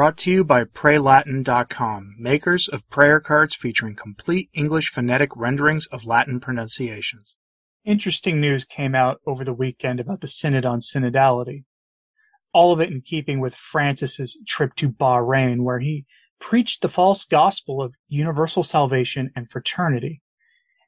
Brought to you by PrayLatin.com, makers of prayer cards featuring complete English phonetic renderings of Latin pronunciations. Interesting news came out over the weekend about the Synod on Synodality. All of it in keeping with Francis's trip to Bahrain, where he preached the false gospel of universal salvation and fraternity.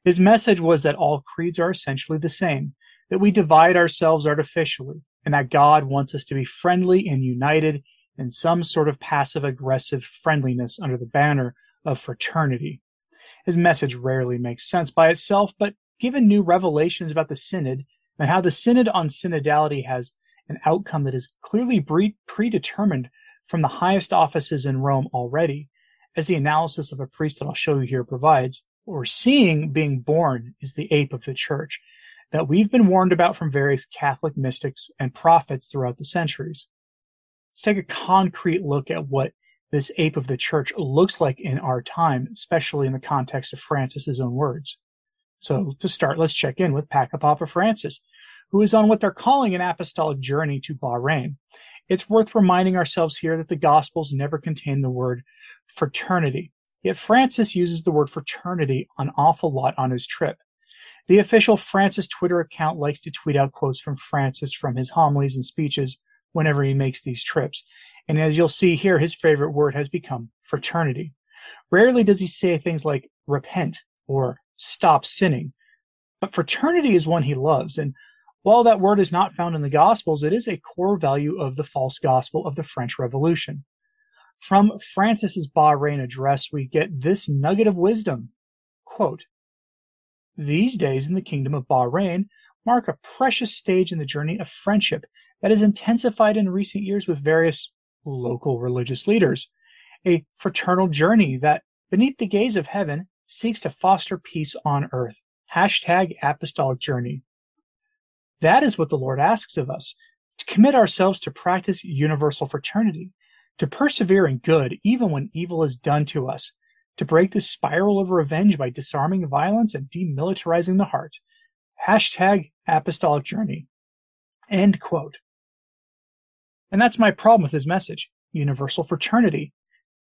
His message was that all creeds are essentially the same, that we divide ourselves artificially, and that God wants us to be friendly and united in some sort of passive aggressive friendliness under the banner of fraternity. His message rarely makes sense by itself, but given new revelations about the Synod and how the Synod on Synodality has an outcome that is clearly pre- predetermined from the highest offices in Rome already, as the analysis of a priest that I'll show you here provides, we're seeing being born is the ape of the church that we've been warned about from various Catholic mystics and prophets throughout the centuries. Let's take a concrete look at what this ape of the church looks like in our time, especially in the context of Francis's own words. So to start, let's check in with Papa Francis, who is on what they're calling an apostolic journey to Bahrain. It's worth reminding ourselves here that the Gospels never contain the word fraternity. Yet Francis uses the word fraternity an awful lot on his trip. The official Francis Twitter account likes to tweet out quotes from Francis from his homilies and speeches whenever he makes these trips. And as you'll see here, his favorite word has become fraternity. Rarely does he say things like repent or stop sinning, but fraternity is one he loves. And while that word is not found in the Gospels, it is a core value of the false gospel of the French Revolution. From Francis's Bahrain address, we get this nugget of wisdom. Quote, These days in the kingdom of Bahrain mark a precious stage in the journey of friendship that has intensified in recent years with various local religious leaders. A fraternal journey that, beneath the gaze of heaven, seeks to foster peace on earth. Hashtag apostolic journey. That is what the Lord asks of us to commit ourselves to practice universal fraternity, to persevere in good even when evil is done to us, to break the spiral of revenge by disarming violence and demilitarizing the heart. Hashtag apostolic journey. End quote. And that's my problem with his message. Universal fraternity.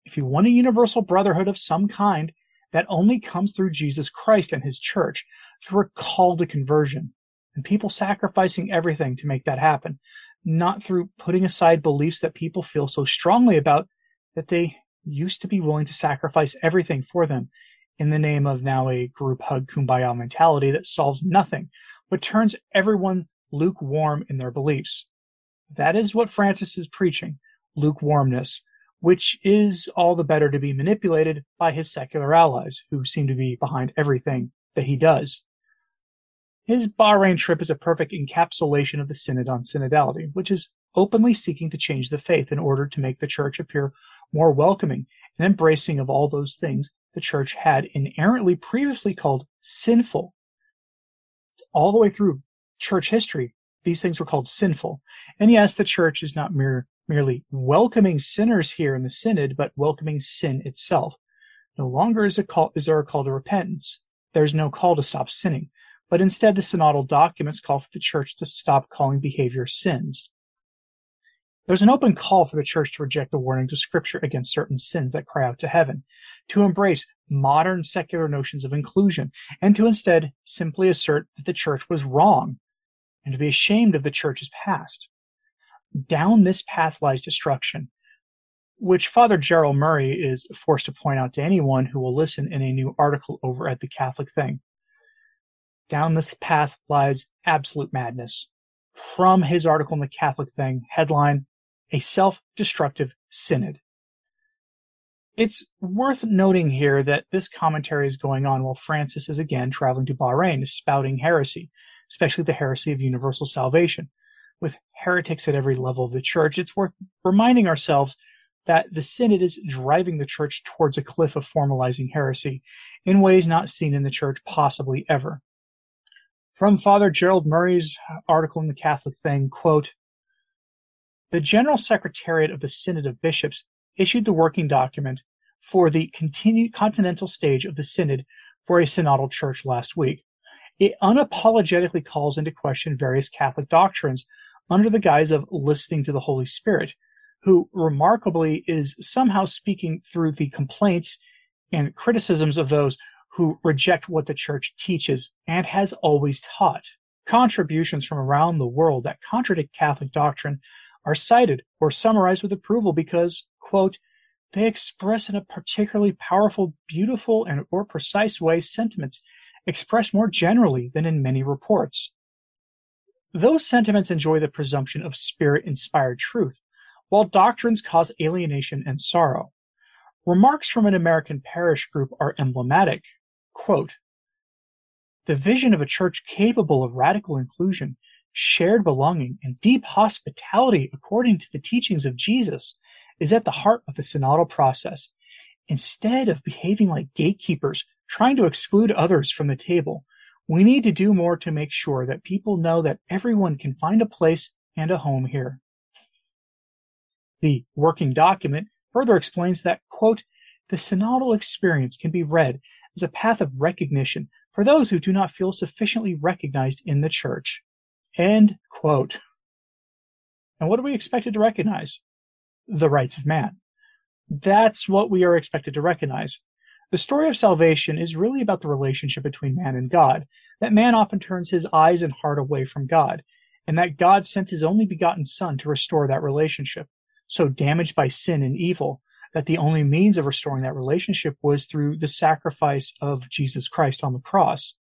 If you want a universal brotherhood of some kind, that only comes through Jesus Christ and his church, through a call to conversion, and people sacrificing everything to make that happen, not through putting aside beliefs that people feel so strongly about that they used to be willing to sacrifice everything for them in the name of now a group hug kumbaya mentality that solves nothing, but turns everyone lukewarm in their beliefs. That is what Francis is preaching lukewarmness, which is all the better to be manipulated by his secular allies, who seem to be behind everything that he does. His Bahrain trip is a perfect encapsulation of the Synod on Synodality, which is openly seeking to change the faith in order to make the church appear more welcoming and embracing of all those things the church had inerrantly previously called sinful. All the way through church history, these things were called sinful. And yes, the church is not mere, merely welcoming sinners here in the synod, but welcoming sin itself. No longer is, a call, is there a call to repentance. There's no call to stop sinning, but instead the synodal documents call for the church to stop calling behavior sins. There's an open call for the church to reject the warnings of scripture against certain sins that cry out to heaven, to embrace modern secular notions of inclusion, and to instead simply assert that the church was wrong and to be ashamed of the church's past. Down this path lies destruction, which Father Gerald Murray is forced to point out to anyone who will listen in a new article over at the Catholic Thing. Down this path lies absolute madness. From his article in the Catholic Thing, headline, A Self-Destructive Synod. It's worth noting here that this commentary is going on while Francis is again traveling to Bahrain, spouting heresy, especially the heresy of universal salvation. With heretics at every level of the church, it's worth reminding ourselves that the synod is driving the church towards a cliff of formalizing heresy in ways not seen in the church possibly ever. From Father Gerald Murray's article in the Catholic Thing, quote, the General Secretariat of the Synod of Bishops issued the working document for the continued continental stage of the Synod for a synodal church last week. It unapologetically calls into question various Catholic doctrines under the guise of listening to the Holy Spirit, who remarkably is somehow speaking through the complaints and criticisms of those who reject what the church teaches and has always taught. Contributions from around the world that contradict Catholic doctrine are cited or summarized with approval because, quote, they express in a particularly powerful, beautiful, and or precise way sentiments expressed more generally than in many reports. Those sentiments enjoy the presumption of spirit-inspired truth, while doctrines cause alienation and sorrow. Remarks from an American parish group are emblematic. Quote, the vision of a church capable of radical inclusion, shared belonging, and deep hospitality according to the teachings of Jesus is at the heart of the synodal process. Instead of behaving like gatekeepers, trying to exclude others from the table, we need to do more to make sure that people know that everyone can find a place and a home here. The working document further explains that, quote, the synodal experience can be read as a path of recognition for those who do not feel sufficiently recognized in the church. End quote. And what are we expected to recognize? the rights of man. That's what we are expected to recognize. The story of salvation is really about the relationship between man and God, that man often turns his eyes and heart away from God, and that God sent his only begotten Son to restore that relationship, so damaged by sin and evil that the only means of restoring that relationship was through the sacrifice of Jesus Christ on the cross,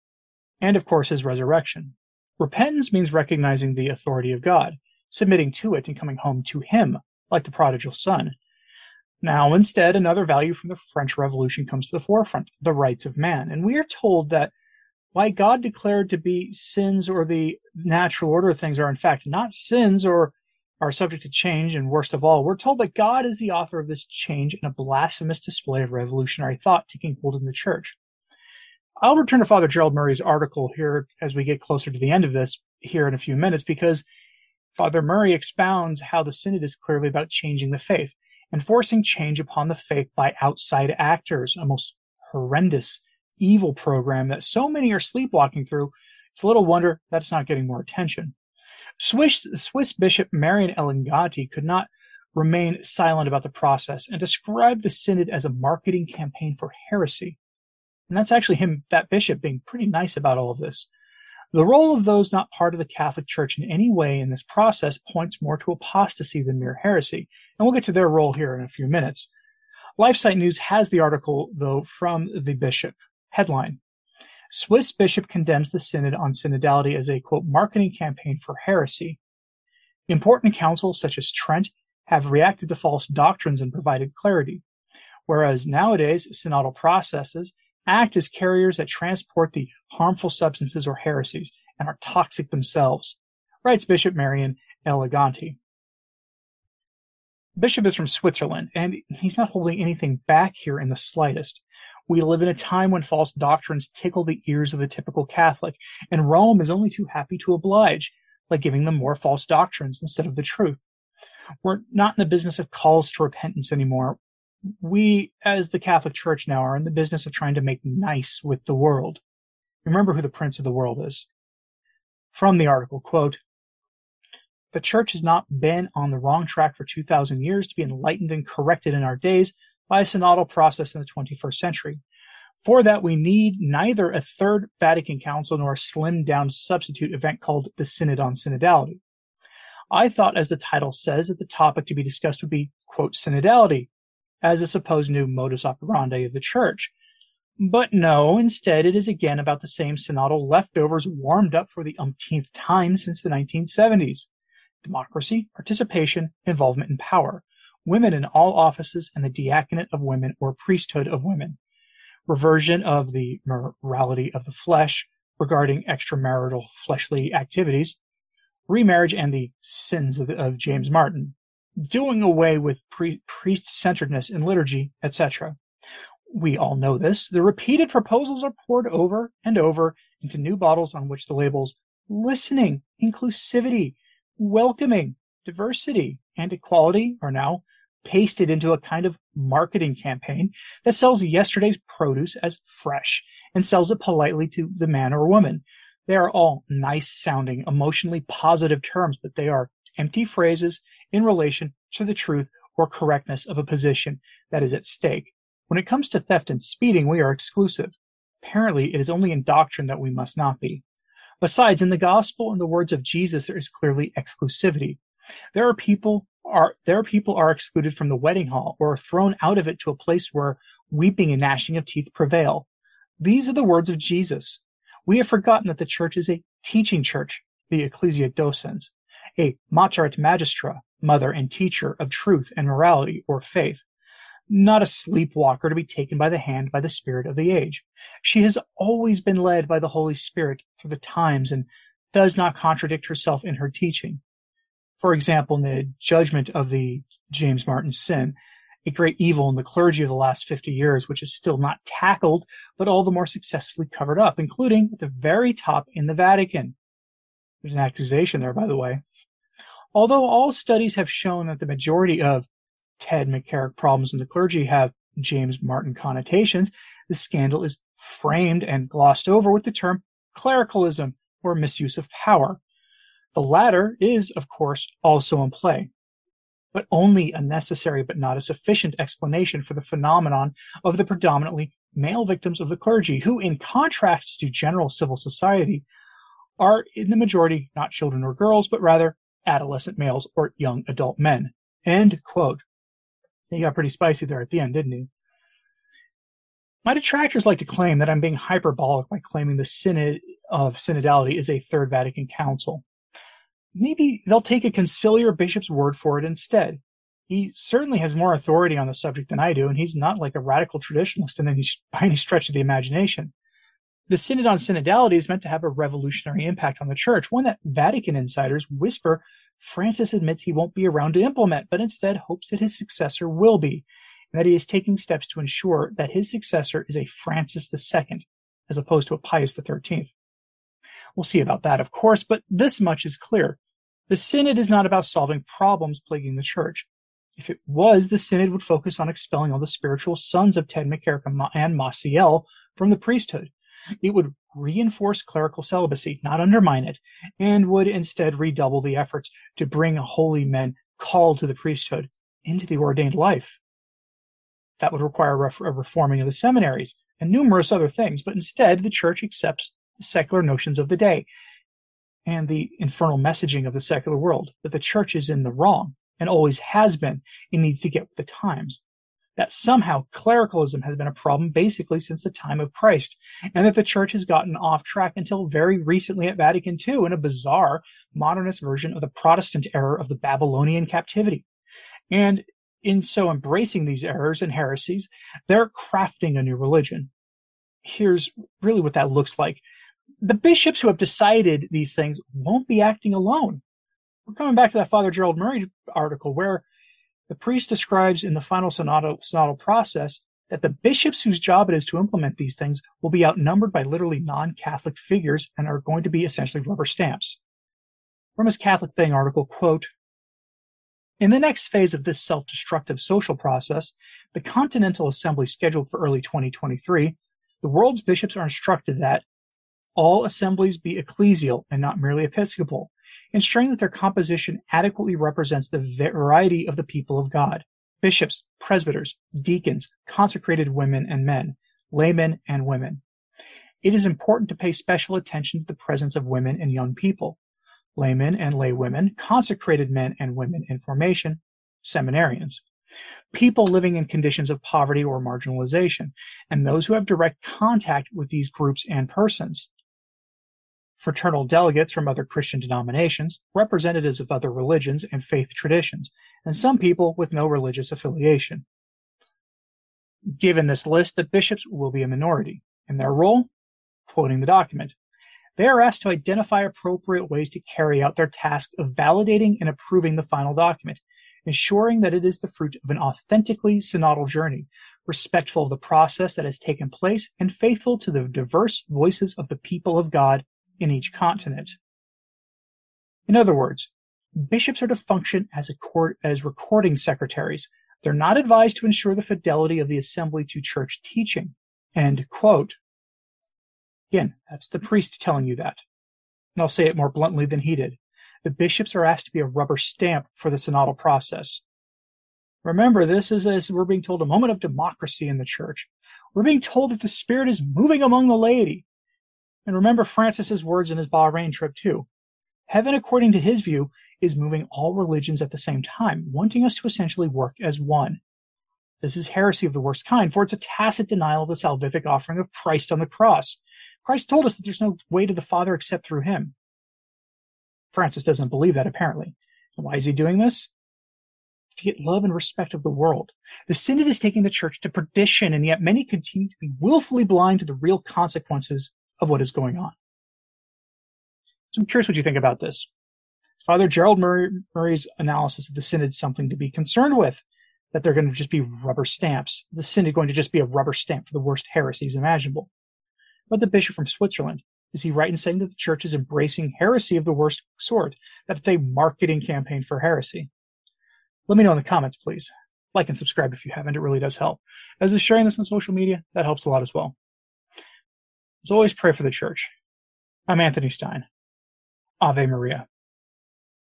and of course his resurrection. Repentance means recognizing the authority of God, submitting to it and coming home to him, like the prodigal son. Now, instead, another value from the French Revolution comes to the forefront the rights of man. And we are told that why God declared to be sins or the natural order of things are in fact not sins or are subject to change, and worst of all, we're told that God is the author of this change in a blasphemous display of revolutionary thought taking hold in the church. I'll return to Father Gerald Murray's article here as we get closer to the end of this here in a few minutes because Father Murray expounds how the Synod is clearly about changing the faith and forcing change upon the faith by outside actors, a most horrendous, evil program that so many are sleepwalking through. It's a little wonder that's not getting more attention. Swiss, Swiss Bishop Marian Eleganti could not remain silent about the process and described the Synod as a marketing campaign for heresy. And that's actually him, that bishop, being pretty nice about all of this. The role of those not part of the Catholic Church in any way in this process points more to apostasy than mere heresy, and we'll get to their role here in a few minutes. LifeSite News has the article, though, from the bishop. Headline Swiss bishop condemns the synod on synodality as a quote marketing campaign for heresy. Important councils such as Trent have reacted to false doctrines and provided clarity, whereas nowadays synodal processes act as carriers that transport the harmful substances or heresies and are toxic themselves, writes Bishop Marian Eleganti. Bishop is from Switzerland, and he's not holding anything back here in the slightest. We live in a time when false doctrines tickle the ears of the typical Catholic, and Rome is only too happy to oblige by giving them more false doctrines instead of the truth. We're not in the business of calls to repentance anymore we, as the Catholic Church now, are in the business of trying to make nice with the world. Remember who the prince of the world is. From the article, quote, the church has not been on the wrong track for 2,000 years to be enlightened and corrected in our days by a synodal process in the 21st century. For that, we need neither a third Vatican Council nor a slimmed down substitute event called the Synod on Synodality. I thought, as the title says, that the topic to be discussed would be, quote, synodality, as a supposed new modus operandi of the church. But no, instead it is again about the same synodal leftovers warmed up for the umpteenth time since the 1970s. Democracy, participation, involvement in power, women in all offices and the diaconate of women or priesthood of women, reversion of the morality of the flesh regarding extramarital fleshly activities, remarriage and the sins of, the, of James Martin, doing away with pre- priest-centeredness in liturgy, etc. We all know this. The repeated proposals are poured over and over into new bottles on which the labels listening, inclusivity, welcoming, diversity, and equality are now pasted into a kind of marketing campaign that sells yesterday's produce as fresh and sells it politely to the man or woman. They are all nice sounding, emotionally positive terms, but they are empty phrases in relation to the truth or correctness of a position that is at stake. When it comes to theft and speeding, we are exclusive. Apparently, it is only in doctrine that we must not be. Besides, in the gospel and the words of Jesus, there is clearly exclusivity. There are people are there people are excluded from the wedding hall or are thrown out of it to a place where weeping and gnashing of teeth prevail. These are the words of Jesus. We have forgotten that the church is a teaching church, the ecclesia docens, a mater et magistra, mother and teacher of truth and morality or faith, not a sleepwalker to be taken by the hand by the spirit of the age. She has always been led by the Holy Spirit through the times and does not contradict herself in her teaching. For example, in the judgment of the James Martin sin, a great evil in the clergy of the last 50 years, which is still not tackled, but all the more successfully covered up, including at the very top in the Vatican. There's an accusation there, by the way. Although all studies have shown that the majority of Ted McCarrick problems in the clergy have James Martin connotations, the scandal is framed and glossed over with the term clericalism or misuse of power. The latter is, of course, also in play, but only a necessary but not a sufficient explanation for the phenomenon of the predominantly male victims of the clergy, who, in contrast to general civil society, are in the majority not children or girls, but rather adolescent males or young adult men. End quote. He got pretty spicy there at the end, didn't he? My detractors like to claim that I'm being hyperbolic by claiming the Synod of Synodality is a Third Vatican Council. Maybe they'll take a conciliar bishop's word for it instead. He certainly has more authority on the subject than I do, and he's not like a radical traditionalist in any, by any stretch of the imagination. The Synod on Synodality is meant to have a revolutionary impact on the church, one that Vatican insiders whisper Francis admits he won't be around to implement, but instead hopes that his successor will be, and that he is taking steps to ensure that his successor is a Francis II, as opposed to a Pius XIII. We'll see about that, of course, but this much is clear. The Synod is not about solving problems plaguing the church. If it was, the Synod would focus on expelling all the spiritual sons of Ted McCarrick and Maciel from the priesthood. It would reinforce clerical celibacy, not undermine it, and would instead redouble the efforts to bring holy men called to the priesthood into the ordained life. That would require a reforming of the seminaries and numerous other things, but instead the church accepts the secular notions of the day and the infernal messaging of the secular world that the church is in the wrong and always has been. It needs to get with the times that somehow clericalism has been a problem basically since the time of Christ, and that the church has gotten off track until very recently at Vatican II in a bizarre modernist version of the Protestant error of the Babylonian captivity. And in so embracing these errors and heresies, they're crafting a new religion. Here's really what that looks like. The bishops who have decided these things won't be acting alone. We're coming back to that Father Gerald Murray article where the priest describes in the final synodal, synodal process that the bishops whose job it is to implement these things will be outnumbered by literally non-Catholic figures and are going to be essentially rubber stamps. From his Catholic Thing article, quote, in the next phase of this self-destructive social process, the Continental Assembly scheduled for early 2023, the world's bishops are instructed that all assemblies be ecclesial and not merely episcopal, ensuring that their composition adequately represents the variety of the people of God bishops, presbyters, deacons, consecrated women and men, laymen and women. It is important to pay special attention to the presence of women and young people, laymen and laywomen, consecrated men and women in formation, seminarians, people living in conditions of poverty or marginalization, and those who have direct contact with these groups and persons fraternal delegates from other Christian denominations, representatives of other religions and faith traditions, and some people with no religious affiliation. Given this list, the bishops will be a minority. In their role, quoting the document, they are asked to identify appropriate ways to carry out their task of validating and approving the final document, ensuring that it is the fruit of an authentically synodal journey, respectful of the process that has taken place and faithful to the diverse voices of the people of God in each continent. In other words, bishops are to function as, court, as recording secretaries. They're not advised to ensure the fidelity of the assembly to church teaching. End quote. Again, that's the priest telling you that. And I'll say it more bluntly than he did. the bishops are asked to be a rubber stamp for the synodal process. Remember, this is, as we're being told, a moment of democracy in the church. We're being told that the Spirit is moving among the laity. And remember Francis's words in his Bahrain trip too. Heaven, according to his view, is moving all religions at the same time, wanting us to essentially work as one. This is heresy of the worst kind, for it's a tacit denial of the salvific offering of Christ on the cross. Christ told us that there's no way to the Father except through him. Francis doesn't believe that, apparently. And why is he doing this? To get love and respect of the world. The synod is taking the church to perdition, and yet many continue to be willfully blind to the real consequences of what is going on. So I'm curious what you think about this. Father Gerald Murray, Murray's analysis of the synod something to be concerned with, that they're going to just be rubber stamps. The synod going to just be a rubber stamp for the worst heresies imaginable. But the bishop from Switzerland, is he right in saying that the church is embracing heresy of the worst sort? That it's a marketing campaign for heresy? Let me know in the comments, please. Like and subscribe if you haven't. It really does help. As is sharing this on social media, that helps a lot as well. As always, pray for the church. I'm Anthony Stine. Ave Maria.